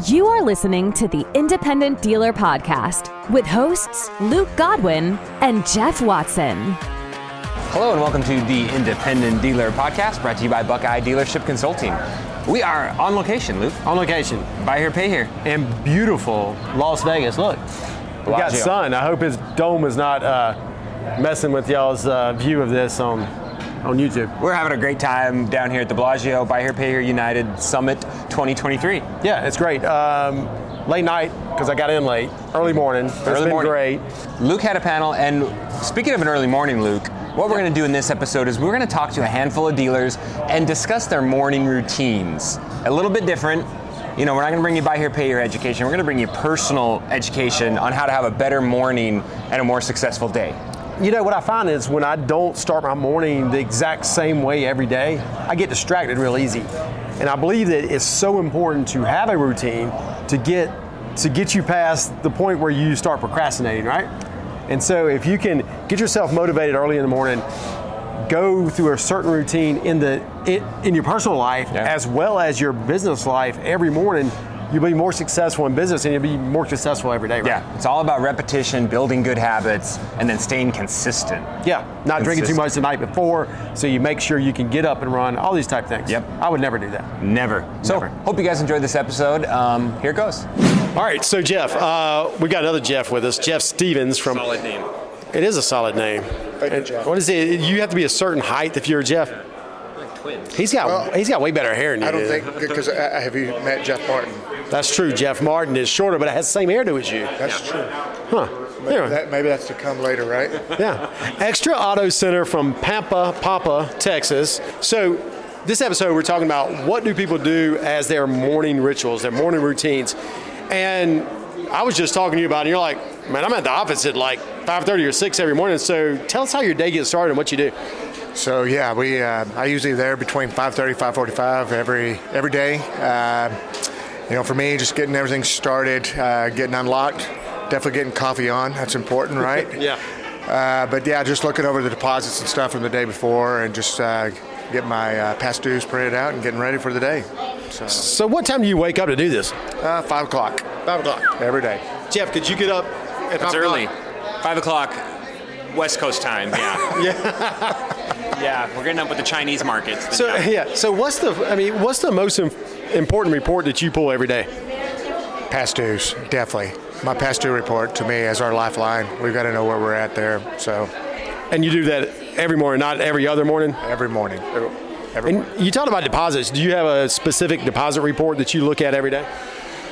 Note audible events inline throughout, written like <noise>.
You are listening to the Independent Dealer Podcast with hosts Luke Godwin and Jeff Watson. Hello and welcome to the Independent Dealer Podcast brought to you by Buckeye Dealership Consulting. We are on location, Luke. On location. Buy here, pay here. In beautiful Las Vegas. Look, we got sun. I hope his dome is not uh, messing with y'all's uh, view of this on on YouTube. We're having a great time down here at the Bellagio Buy Here, Pay Here United Summit 2023. Yeah, it's great. Um, late night because I got in late. Early morning. It's Early been morning. great. Luke had a panel, and speaking of an early morning, Luke, what we're going to do in this episode is we're going to talk to a handful of dealers and discuss their morning routines. A little bit different. You know, we're not going to bring you buy here, pay your education. We're going to bring you personal education on how to have a better morning and a more successful day. You know what I find is when I don't start my morning the exact same way every day, I get distracted real easy. And I believe that it's so important to have a routine to get to get you past the point where you start procrastinating, right? And so if you can get yourself motivated early in the morning, go through a certain routine in the in, your personal life Yeah. as well as your business life every morning, you'll be more successful in business and you'll be more successful every day, right? Yeah, it's all about repetition, building good habits, and then staying consistent. Yeah, not drinking too much the night before, so you make sure you can get up and run, all these type things. Yep. I would never do that. Never. So, Never. hope you guys enjoyed this episode. Um, here it goes. All right, so Jeff, uh, we got another Jeff with us, Jeff Stevens from. Solid name. It is a solid name. And What is it? You have to be a certain height if you're a Jeff. He's got Well, he's got way better hair than you. I don't do. think because uh, have you met Jeff Martin? That's true. Jeff Martin is shorter, but it has the same hairdo as you. That's true. Huh? Anyway. That, maybe that's to come later, right? Yeah. Extra Auto Center from Pampa, Papa, Texas. So, this episode, we're talking about what do people do as their morning rituals, their morning routines. And I was just talking to you about it, and you're like, man, I'm at the office at like 5.30 or 6 every morning. So, tell us how your day gets started and what you do. So yeah, we uh, I usually there between 5:30 5:45 every every day. Uh, you know, for me, just getting everything started, uh, getting unlocked, definitely getting coffee on. That's important, <laughs> right? Yeah. Uh, but yeah, just looking over the deposits and stuff from the day before, and just uh, get my uh, past dues printed out and getting ready for the day. So So, what time do you wake up to do this? uh, five o'clock 5 o'clock. every day. Jeff, could you get up at It's 5 early. o'clock? Five o'clock, West Coast time. Yeah. <laughs> yeah. Yeah. We're getting up with the Chinese markets. So, China- <laughs> yeah. So, what's the, I mean, what's the most important report that you pull every day? Past dues, definitely. My past due report to me is our lifeline. We've got to know where we're at there. So And you do that every morning, not every other morning? every morning. Every And you talked about deposits. Do you have a specific deposit report that you look at every day?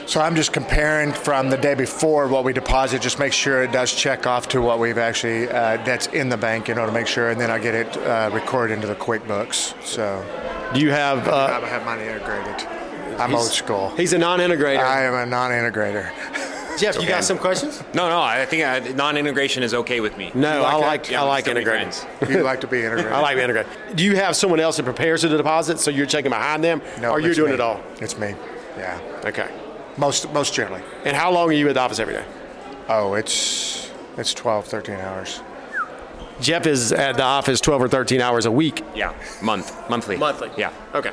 So I'm just comparing from the day before what we deposit, just make sure it does check off to what we've actually uh, that's in the bank, you know, to make sure, and then I get it uh, recorded into the QuickBooks. So Do you have? I Uh, have mine integrated. I'm old school. he's a non-integrator. I am a non-integrator. <laughs> Jeff, you got some questions? no, no. I think uh, non-integration is okay with me. No, I like like that? Yeah, I like can be integrating. friends. <laughs> You like to be integrated? <laughs> I like integrating. Do you have someone else that prepares the deposit, so you're checking behind them, No, or you're doing me. it all? It's me. Yeah. Okay. Most most generally. And how long are you at the office every day? Oh, it's it's 12, 13 hours. Jeff is at the office 12 or 13 hours a week. Yeah. Month. Monthly. Monthly. Yeah. Okay.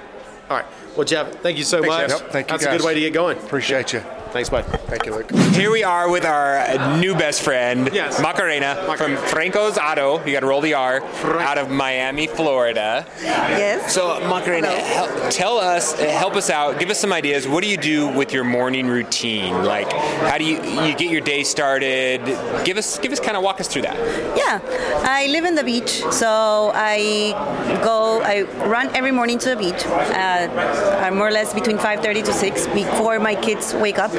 All right. Well, Jeff, thank you so Thanks, much. Jeff. Yep, thank you, That's a good way to get going. Appreciate you. Thanks, bud. Thank you, Luke. Here we are with our new best friend, Yes. Macarena, from Franco's Auto. You got to roll the R. Out of Miami, Florida. Yes. So, Macarena, help, tell us, uh, help us out. Give us some ideas. What do you do with your morning routine? Like, how do you you get your day started? Give us, give us, kind of walk us through that. Yeah, I live in the beach, so I go. I run every morning to the beach, uh, uh, more or less between 5:30 to 6 before my kids wake up,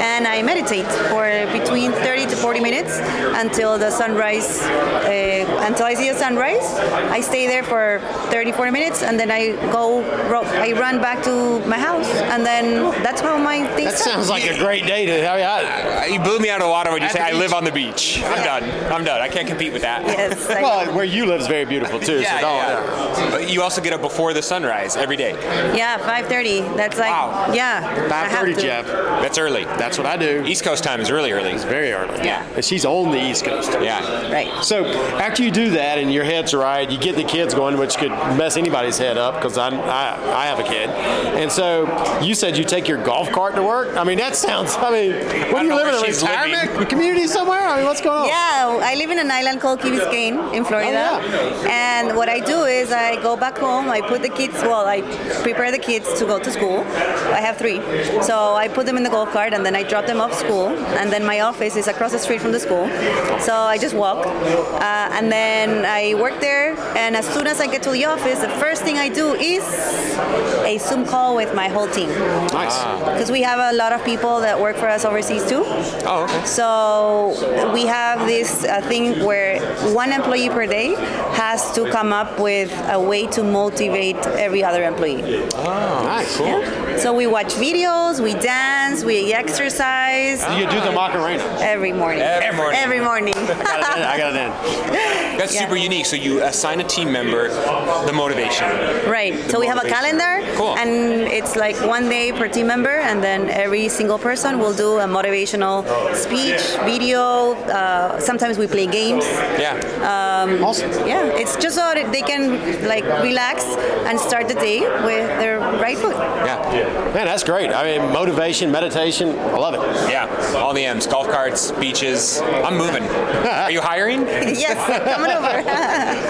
and I meditate for between 30 to 40 minutes until the sunrise. Uh, until I see the sunrise, I stay there for 30, 40 minutes, and then I go. Ro- I run back to my house, and then that's how my day That starts. sounds like a great day to have. I, Uh, You blew me out of the water when you At say I live on the beach. I'm done. I'm done. I can't compete with that. Yes. Well, where you live is very beautiful too. Yeah, so don't, yeah. But you also get up before the sunrise every day. Yeah, 5:30. That's like Wow. yeah. 5:30. Jeff. That's early. That's what I do. East Coast time is really early. It's very early. Yeah. And she's on the East Coast. Yeah. Right. So after you do that and your head's right, you get the kids going, which could mess anybody's head up because I, I, I have a kid. And so you said you take your golf cart to work. I mean, that sounds. I mean, what do you live in a she's retirement community somewhere? I mean, what's going on? Yeah, I live in an island called Key Biscayne in Florida. Oh, And what I do is I go back home, I put the kids, well, I prepare the kids to go to school. I have three. So I put them in the golf cart and then I drop them off school. And then my office is across the street from the school. So I just walk. Uh, and then I work there. And as soon as I get to the office, the first thing I do is a Zoom call with my whole team. Nice. Because we have a lot of people that work for us overseas too. Oh, okay. So we have this uh, thing where one employee per day has to come up with a way to motivate every other employee. Oh, nice. Cool. So we watch videos, we dance, we exercise Do You do the Macarena. every morning. Every morning. Every morning. I got it in. I got it in. <laughs> That's Yeah. super unique. So you assign a team member the motivation. right. So we have a calendar, Cool. and it's like one day per team member, and then every single person will do a motivational speech, video. Uh, sometimes we play games. Yeah. awesome. Yeah, it's just so they can like relax and start the day with their right foot. Yeah. Man, that's great. I mean, motivation, meditation. I love it. Yeah. All the M's. Golf carts, beaches. I'm moving. <laughs> Are you hiring? yes, coming over.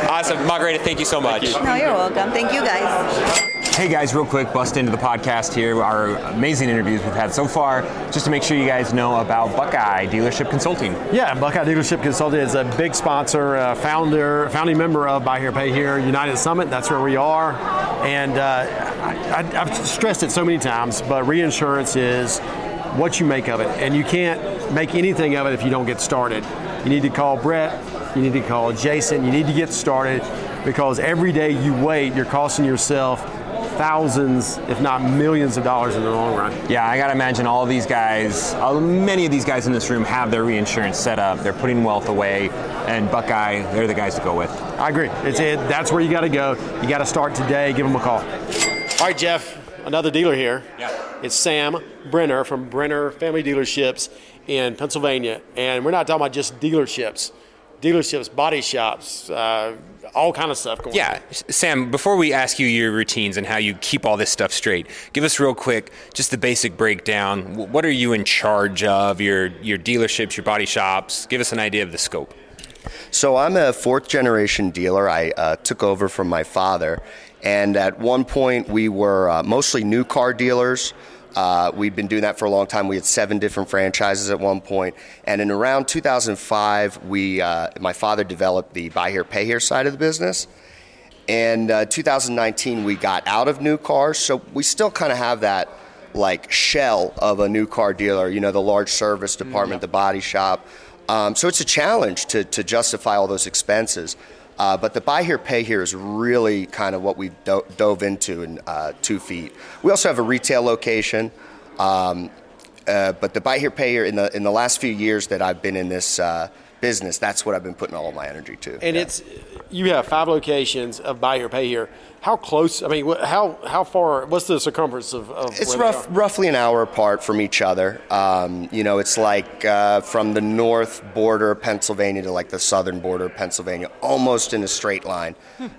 <laughs> Awesome. Margarita, thank you so much. no, you're welcome. Thank you guys. Hey guys, real quick, bust into the podcast here. Our amazing interviews we've had so far, just to make sure you guys know about Buckeye Dealership Consulting. Yeah, Buckeye Dealership Consulting is a big sponsor, uh, founder, founding member of Buy Here Pay Here United Summit. That's where we are, and uh, I, I've stressed it so many times, but reinsurance is what you make of it, and you can't make anything of it if you don't get started. You need to call Brett. You need to call Jason. You need to get started because every day you wait, you're costing yourself thousands, if not millions of dollars in the long run. Yeah, I gotta imagine all these guys, uh, many of these guys in this room have their reinsurance set up. They're putting wealth away, and Buckeye, they're the guys to go with. I agree. It's it. That's where you got to go. You got to start today. Give them a call. All right, Jeff, another dealer here. Yeah. It's Sam Brenner from Brenner Family Dealerships in Pennsylvania. And we're not talking about just dealerships, dealerships, body shops, uh, all kind of stuff going Yeah, S- Sam, before we ask you your routines and how you keep all this stuff straight, give us real quick just the basic breakdown. What are you in charge of? Your your dealerships, your body shops. Give us an idea of the scope. So I'm a fourth generation dealer. I uh, took over from my father, and at one point we were uh, mostly new car dealers. Uh, we'd been doing that for a long time. We had seven different franchises at one point, and in around 2005, we uh, my father developed the buy here, pay here side of the business. And uh, 2019, we got out of new cars, so we still kind of have that like shell of a new car dealer. You know, the large service department, the body shop. Um, so it's a challenge to, to justify all those expenses. Uh, but the buy here, pay here is really kind of what we do- dove into in uh, two feet. We also have a retail location. Um, uh, but the buy here, pay here in the in the last few years that I've been in this uh, business, that's what I've been putting all of my energy to. And Yeah. it's you have five locations of buy here, pay here. How close? I mean, how how far? What's the circumference of? of It's rough, roughly an hour apart from each other. Um, you know, it's like uh, from the north border of Pennsylvania to like the southern border of Pennsylvania, almost in a straight line.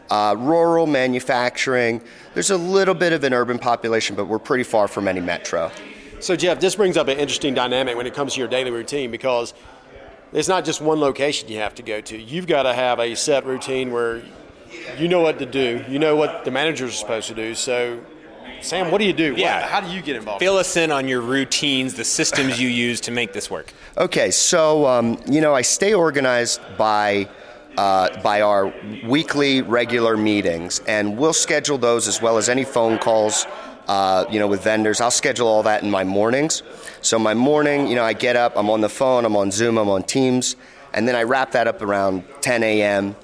Uh, rural manufacturing. There's a little bit of an urban population, but we're pretty far from any metro. So Jeff, this brings up an interesting dynamic when it comes to your daily routine because it's not just one location you have to go to. You've got to have a set routine where you know what to do. You know what the managers are supposed to do. So, Sam, what do you do? What- Yeah. how do you get involved? Fill us in on your routines, the systems you use to make this work. <laughs> Okay, so um, you know, I stay organized by uh, by our weekly regular meetings, and we'll schedule those as well as any phone calls. Uh, you know, with vendors, I'll schedule all that in my mornings. So my morning, you know, I get up, I'm on the phone, I'm on Zoom, I'm on Teams, and then I wrap that up around 10 a.m.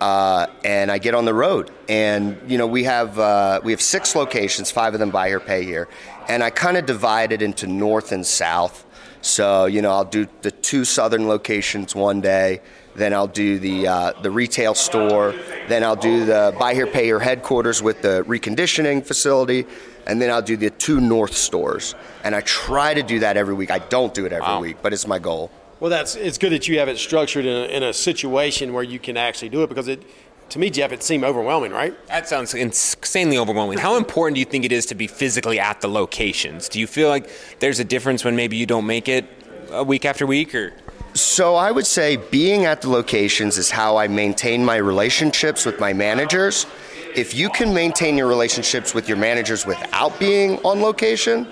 Uh, and I get on the road. And you know, we have uh, we have six locations, five of them buy here, pay here, and I kind of divide it into north and south. So you know, I'll do the two southern locations one day, then I'll do the uh, the retail store, then I'll do the buy here, pay here headquarters with the reconditioning facility. and then I'll do the two north stores. And I try to do that every week. I don't do it every Wow. week, but it's my goal. Well, that's it's good that you have it structured in a, in a situation where you can actually do it because it, to me, Jeff, it seemed overwhelming, right? That sounds insanely overwhelming. How important do you think it is to be physically at the locations? Do you feel like there's a difference when maybe you don't make it a week after week, or So I would say being at the locations is how I maintain my relationships with my managers. If you can maintain your relationships with your managers without being on location,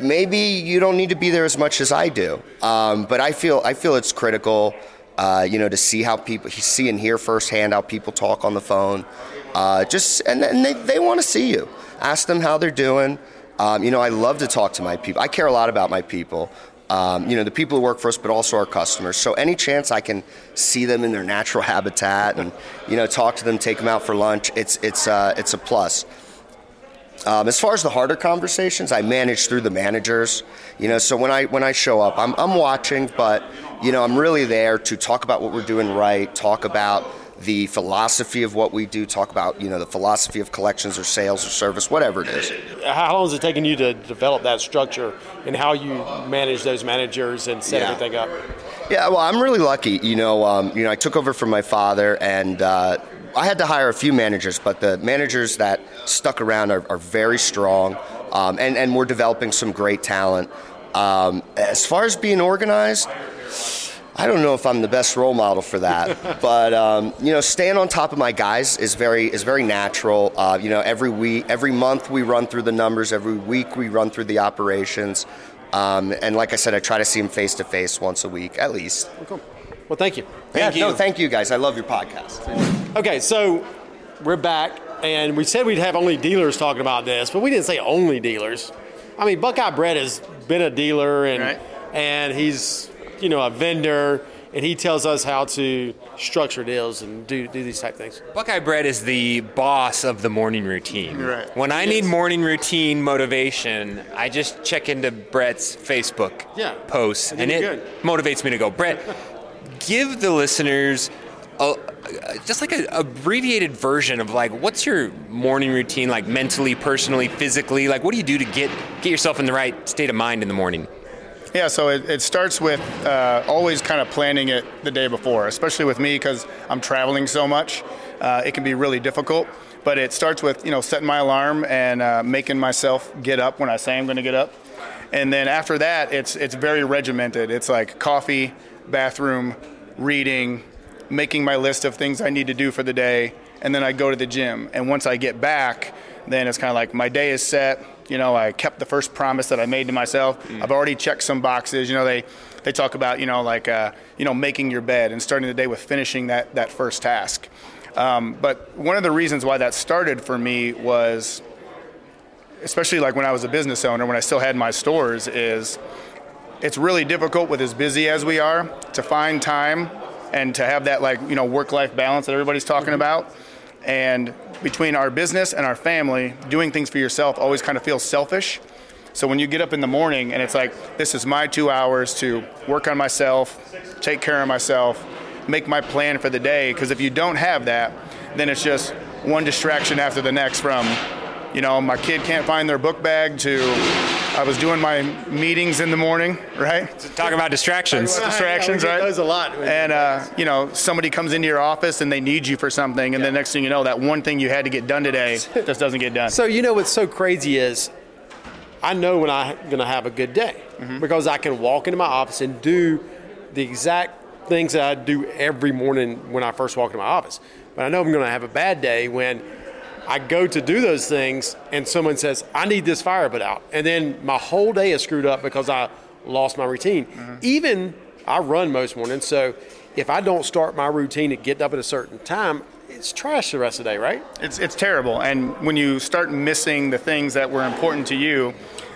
maybe you don't need to be there as much as I do. Um, but I feel I feel it's critical, uh, you know, to see how people see and hear firsthand how people talk on the phone. Uh, just and then they, they want to see you. Ask them how they're doing. Um, you know, I love to talk to my people. I care a lot about my people. Um, you know, the people who work for us, but also our customers. So any chance I can see them in their natural <laughs> habitat and you know talk to them, take them out for lunch, it's it's uh, it's a plus. Um, as far as the harder conversations, I manage through the managers. You know, so when I when I show up, I'm I'm watching, but you know, I'm really there to talk about what we're doing right, talk about the philosophy of what we do, talk about you know the philosophy of collections or sales or service, whatever it is. How long has it taken you to develop that structure and how you manage those managers and set Yeah. everything up? Yeah, well, I'm really lucky. You know, um, you know, I took over from my father, and uh, I had to hire a few managers, but the managers that stuck around are, are very strong, um, and and we're developing some great talent. Um, as far as being organized. I don't know if I'm the best role model for that, <laughs> but um, you know, staying on top of my guys is very is very natural. Uh, you know, every week, every month we run through the numbers. Every week we run through the operations, um, and like I said, I try to see them face to face once a week at least. Well, thank you. yeah, you. no, thank you guys. I love your podcast. Okay, so we're back, and we said we'd have only dealers talking about this, but we didn't say only dealers. I mean, Buckeye Brett has been a dealer, and Right. and he's you know a vendor, and he tells us how to structure deals and do do these type things. Buckeye Brett is the boss of the morning routine. Right. When I need morning routine motivation, I just check into Brett's Facebook Yeah. posts, I and it good. motivates me to go. Brett, give the listeners a, just like an abbreviated version of like what's your morning routine like mentally, personally, physically. Like what do you do to get get yourself in the right state of mind in the morning? Yeah, so it, it starts with uh, always kind of planning it the day before, especially with me because I'm traveling so much. Uh, it can be really difficult. But it starts with you know setting my alarm and uh, making myself get up when I say I'm going to get up, and then after that it's it's very regimented. It's like coffee, bathroom, reading, making my list of things I need to do for the day, and then I go to the gym. And once I get back, then it's kind of like my day is set. You know, I kept the first promise that I made to myself. I've already checked some boxes. You know, they they talk about you know like uh, you know making your bed and starting the day with finishing that that first task. Um, but one of the reasons why that started for me was, especially like when I was a business owner, when I still had my stores, is it's really difficult with as busy as we are to find time and to have that like you know work-life balance that everybody's talking about and between our business and our family doing things for yourself always kind of feels selfish. So when you get up in the morning and it's like this is my two hours to work on myself take care of myself make my plan for the day because if you don't have that then it's just one distraction after the next from you know my kid can't find their book bag to i was doing my meetings in the morning right Talk about distractions. distractions, Yeah, we get right? those a lot. And uh, you know, somebody comes into your office and they need you for something, and the next thing you know, that one thing you had to get done today just doesn't get done. So you know what's so crazy is I know when I'm going to have a good day because I can walk into my office and do the exact things that I do every morning when I first walk into my office. But I know I'm going to have a bad day when I go to do those things and someone says, I need this fire put out. And then my whole day is screwed up because I lost my routine. Mm-hmm. Even I run most mornings, so if I don't start my routine at getting up at a certain time, it's trash the rest of the day, right? It's it's terrible. And when you start missing the things that were important to you,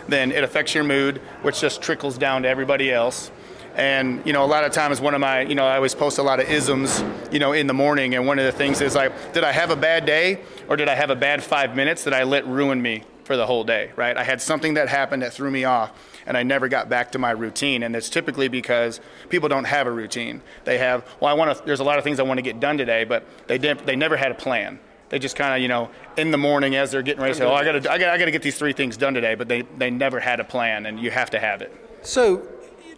then it affects your mood, which just trickles down to everybody else. And you know, a lot of times, one of my, you know, I always post a lot of isms, you know, in the morning. And one of the things is like, did I have a bad day, or did I have a bad five minutes that I let ruin me for the whole day? Right? I had something that happened that threw me off, and I never got back to my routine. And it's typically because people don't have a routine. They have, well, I want to. There's a lot of things I want to get done today, but they didn't, they never had a plan They just kind of, you know, in the morning as they're getting ready, say, "Oh, I got to, I got, I got to get these three things done today." But they, they never had a plan, and you have to have it. So,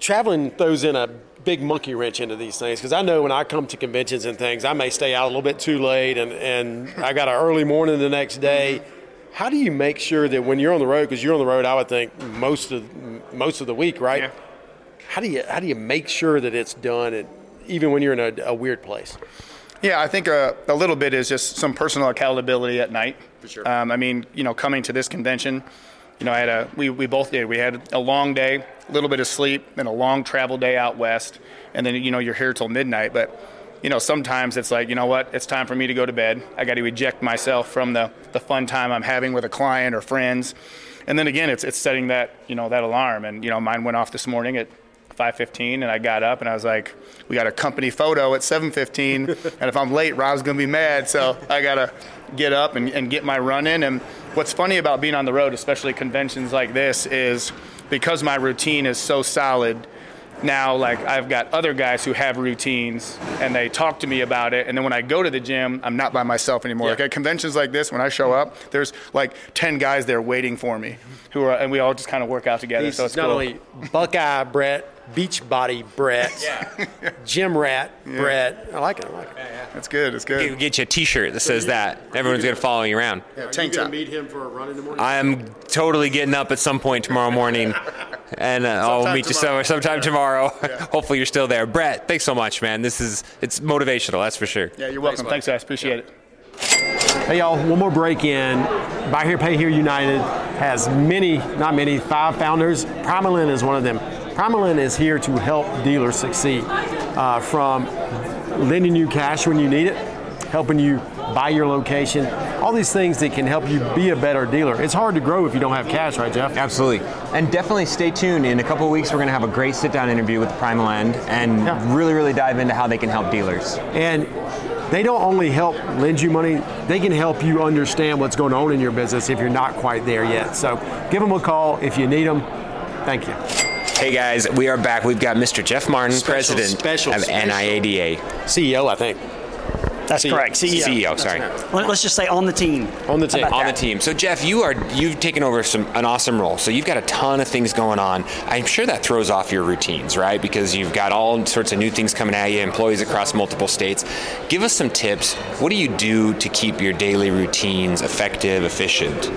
traveling throws in a big monkey wrench into these things because I know when I come to conventions and things, I may stay out a little bit too late, and and I got an early morning the next day. How do you make sure that when you're on the road, because you're on the road, I would think most of most of the week, right? Yeah. How do you how do you make sure that it's done, and even when you're in a, a weird place? Yeah, I think uh, a little bit is just some personal accountability at night. For sure. Um, I mean, you know, coming to this convention, you know, I had a we, we both did. We had a long day, a little bit of sleep, and a long travel day out west, and then you know you're here till midnight. But you know, sometimes it's like, you know what, it's time for me to go to bed. I got to eject myself from the the fun time I'm having with a client or friends. And then again, it's it's setting that you know that alarm, and you know, mine went off this morning at 5:15, and I got up and I was like, "We got a company photo at 7:15, <laughs> and if I'm late, Rob's gonna be mad." So I gotta get up and, and get my run in. And what's funny about being on the road, especially conventions like this, is because my routine is so solid. Now, like I've got other guys who have routines, and they talk to me about it. And then when I go to the gym, I'm not by myself anymore. Like at conventions like this, when I show up, there's like 10 guys there waiting for me, who are, and we all just kind of work out together. He's so it's not cool. only Buckeye Brett, Beachbody Brett, <laughs> Gym Rat Brett. I like it. I like it. It's good. It's We'll good. get you a T-shirt that says that. Everyone's gonna follow you around. Yeah, Are tank gonna top. meet him for a run in the morning? I'm totally getting up at some point tomorrow morning, <laughs> and uh, I'll Sometime meet you somewhere sometime tomorrow. <laughs> Hopefully, you're still there. Brett, thanks so much, man. This is it's motivational, that's for sure. Yeah, you're welcome. Thanks, guys. Appreciate it. Hey y'all, one more break in. Buy Here, Pay Here United has many, not many, five founders. Primalend is one of them. Primalend is here to help dealers succeed uh, from lending you cash when you need it, helping you buy your location, all these things that can help you be a better dealer. It's hard to grow if you don't have cash, right, Jeff? Absolutely. And definitely stay tuned. In a couple weeks, we're going to have a great sit down interview with Primalend and Yeah. really, really dive into how they can help dealers. And they don't only help lend you money, they can help you understand what's going on in your business if you're not quite there yet. So give them a call if you need them. Thank you. Hey guys, we are back. We've got Mr. Jeff Martin, Special, president special, of special. NIADA. CEO, I think. That's correct. CEO. CEO, sorry. Let- Let's just say on the team. On the team. On the team. So Jeff, you are you've taken over some an awesome role. So you've got a ton of things going on. I'm sure that throws off your routines, right? Because you've got all sorts of new things coming at you, employees across multiple states. Give us some tips. What do you do to keep your daily routines effective, efficient?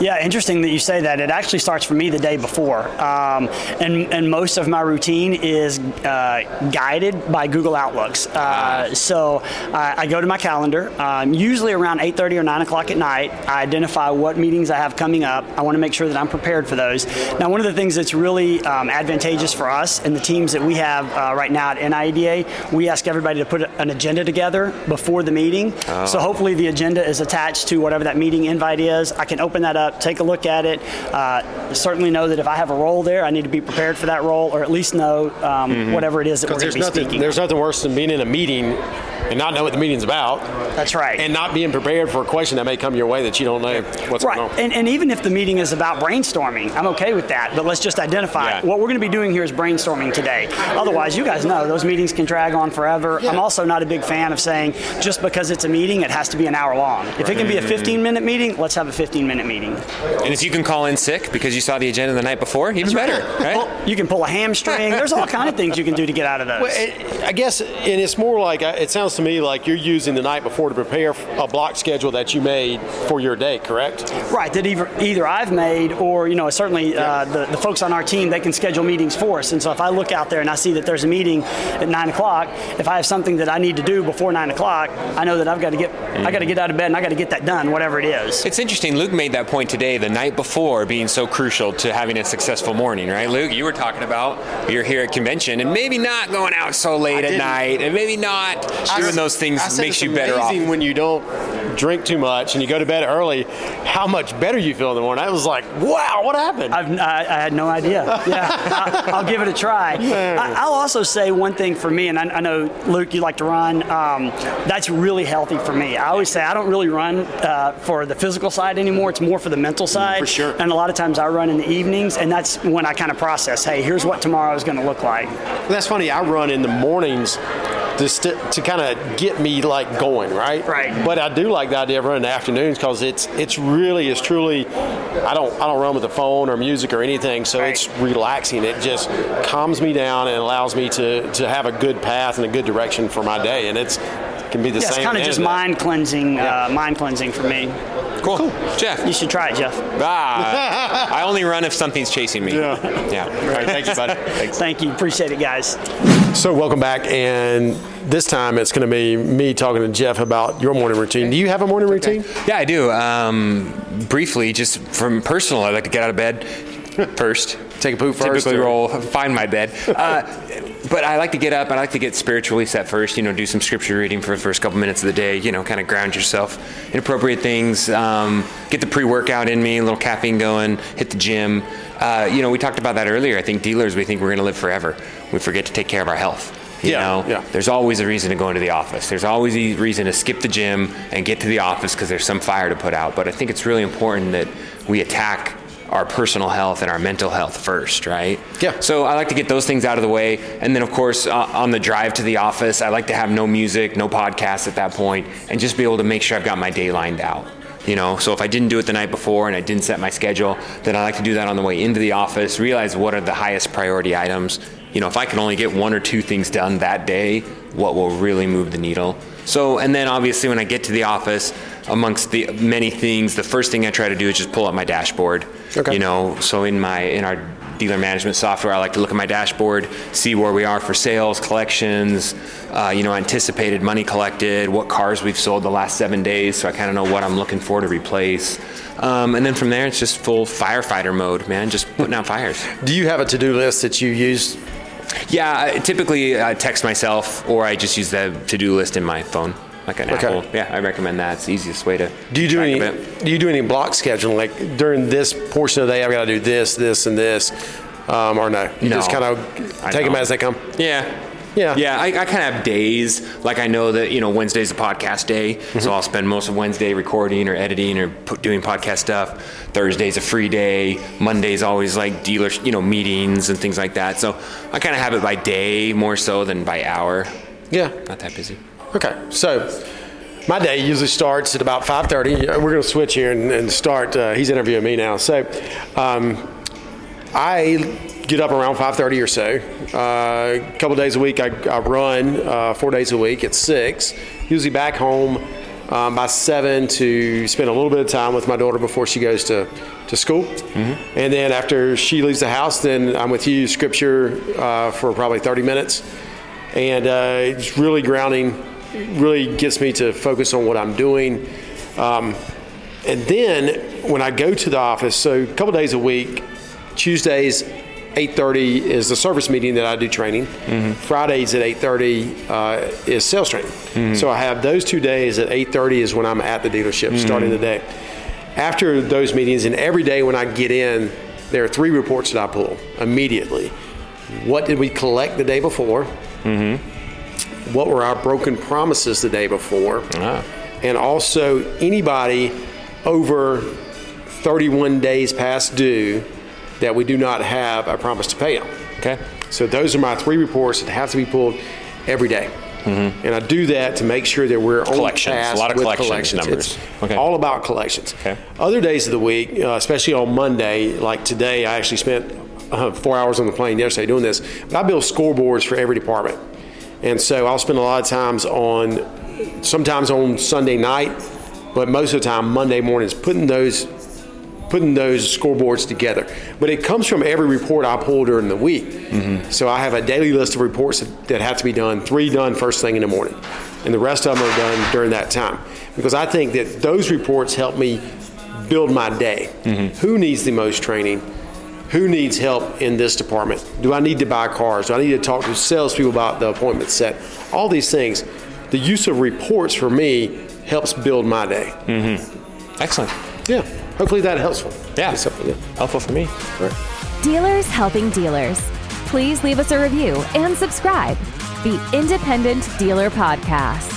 Yeah, interesting that you say that. It actually starts for me the day before, um, and and most of my routine is uh, guided by Google Outlooks. Uh, so uh, I go to my calendar. Um, usually around 8:30 or 9 o'clock at night, I identify what meetings I have coming up. I want to make sure that I'm prepared for those. Now, one of the things that's really um, advantageous for us and the teams that we have uh, right now at NIADA, we ask everybody to put an agenda together before the meeting. So hopefully the agenda is attached to whatever that meeting invite is. I can open that up, take a look at it. Uh, certainly know that if I have a role there, I need to be prepared for that role, or at least know um, whatever it is that we're going to be nothing, speaking. there's nothing worse than being in a meeting and not know what the meeting's about, That's right. and not being prepared for a question that may come your way that you don't know what's Right, going on. and, and even if the meeting is about brainstorming, I'm okay with that. But let's just identify Yeah. what we're going to be doing here is brainstorming today. Otherwise, you guys know those meetings can drag on forever. I'm also not a big fan of saying just because it's a meeting, it has to be an hour long. If it can be a 15 minute meeting, let's have a 15 minute meeting. And if you can call in sick because you saw the agenda the night before, even better, right? Well, you can pull a hamstring. There's all <laughs> kind of things you can do to get out of those. Well, it, I guess, and it's more like uh, it sounds to me like you're using the night before to prepare a block schedule that you made for your day, correct? Right, that either, either I've made or, you know, certainly uh, the, the folks on our team, they can schedule meetings for us. And so if I look out there and I see that there's a meeting at 9 o'clock, if I have something that I need to do before 9 o'clock, I know that I've got to get, I got to get out of bed and I got to get that done, whatever it is. It's interesting. Luke made that point today, the night before being so crucial to having a successful morning, right? Luke, you were talking about you're here at convention and maybe not going out so late at didn't. night and maybe not doing those things said makes you better off. amazing when you don't drink too much and you go to bed early, how much better you feel in the morning. I was like, wow, what happened? I've, I, I had no idea. Yeah, <laughs> I, I'll give it a try. I, I'll also say one thing for me, and I, I know Luke, you like to run. Um, that's really healthy for me. I always say I don't really run uh, for the physical side anymore. It's more for the mental side. for sure. And a lot of times I run in the evenings, and that's when I kind of process. Hey, here's what tomorrow is going to look like. That's funny. I run in the mornings to st- to kind of get me like going, right? Right. But I do like the idea of running the afternoons because it's it's really it's truly I don't I don't run with the phone or music or anything, so Right. it's relaxing. It just calms me down and allows me to to have a good path and a good direction for my day, and it's it can be the Yeah, it's kind of just mind cleansing, uh, mind cleansing for me. Cool. Jeff. You should try it, Jeff. Ah, I only run if something's chasing me. Yeah. Yeah. All right. Thank you, bud. Thanks. Thank you. Appreciate it, guys. So welcome back, and this time it's going to be me talking to Jeff about your morning routine. Do you have a morning routine? Yeah, I do. Um, briefly, just from personal, I like to get out of bed first. Take a poop first, Typically or- roll, find my bed. Uh, but I like to get up. I like to get spiritually set first. You know, do some scripture reading for the first couple minutes of the day. You know, kind of ground yourself in appropriate things. Um, get the pre-workout in me, a little caffeine going. Hit the gym. Uh, you know, we talked about that earlier. I think dealers, we think we're going to live forever. We forget to take care of our health. You Yeah, know, yeah. there's always a reason to go into the office. There's always a reason to skip the gym and get to the office because there's some fire to put out. But I think it's really important that we attack our personal health and our mental health first, right? Yeah. So I like to get those things out of the way, and then of course uh, on the drive to the office, I like to have no music, no podcasts at that point, and just be able to make sure I've got my day lined out. You know, so if I didn't do it the night before and I didn't set my schedule, then I like to do that on the way into the office. Realize what are the highest priority items. You know, if I can only get one or two things done that day, what will really move the needle? So, and then obviously when I get to the office, amongst the many things, the first thing I try to do is just pull up my dashboard. Okay. You know, so in my in our dealer management software, I like to look at my dashboard, see where we are for sales, collections, uh, you know, anticipated money collected, what cars we've sold the last seven days, so I kind of know what I'm looking for to replace. Um, and then from there, it's just full firefighter mode, man, just putting out fires. <laughs> Do you have a to-do list that you use? Yeah, I typically I text myself, or I just use the to-do list in my phone, like an Okay. Apple. Yeah, I recommend that. It's the easiest way to. Do you do track any? Do you do any block scheduling? Like during this portion of the day, I've got to do this, this, and this, um, or no? You No. just kind of I take them don't. as they come. Yeah. Yeah. Yeah, I, I kind of have days. Like I know that you know Wednesday's a podcast day, Mm-hmm. so I'll spend most of Wednesday recording or editing or put, doing podcast stuff. Thursday's a free day. Monday's always like dealer, you know, meetings and things like that. So I kind of have it by day more so than by hour. Yeah. Not that busy. Okay. So my day usually starts at about 5:30. We're going to switch here and, and start. Uh, he's interviewing me now. So um, I get up around 5:30 or so. Uh, a couple days a week, I, I run uh, four days a week at six. Usually back home um, by seven to spend a little bit of time with my daughter before she goes to to school. And then after she leaves the house, then I'm with you scripture uh, for probably 30 minutes and uh, it's really grounding. Really gets me to focus on what I'm doing. Um, and then when I go to the office, so a couple days a week, Tuesdays, 8:30 is the service meeting that I do training. Fridays at 8:30 uh, is sales training. So I have those two days at 8:30 is when I'm at the dealership starting the day. After those meetings, and every day when I get in, there are three reports that I pull immediately. What did we collect the day before? What were our broken promises the day before, and also anybody over 31 days past due that we do not have a promise to pay on. Okay. So those are my three reports that have to be pulled every day. And I do that to make sure that we're on Collections. task A lot of with collections collections. numbers. It's Okay. all about collections. Okay. Other days of the week, uh, especially on Monday, like today, I actually spent uh, four hours on the plane yesterday doing this. But I build scoreboards for every department, and so I'll spend a lot of times on, sometimes on Sunday night, but most of the time Monday mornings, putting those putting those scoreboards together. But it comes from every report I pull during the week. Mm-hmm. So I have a daily list of reports that, that have to be done, three done first thing in the morning, and the rest of them are done during that time. Because I think that those reports help me build my day. Mm-hmm. Who needs the most training? Who needs help in this department? Do I need to buy cars? Do I need to talk to salespeople about the appointment set? All these things. The use of reports for me helps build my day. Mm-hmm. Excellent. Yeah. Hopefully that helps. Yeah. It's yeah. Helpful for me. Dealers helping dealers. Please leave us a review and subscribe. The Independent Dealer Podcast.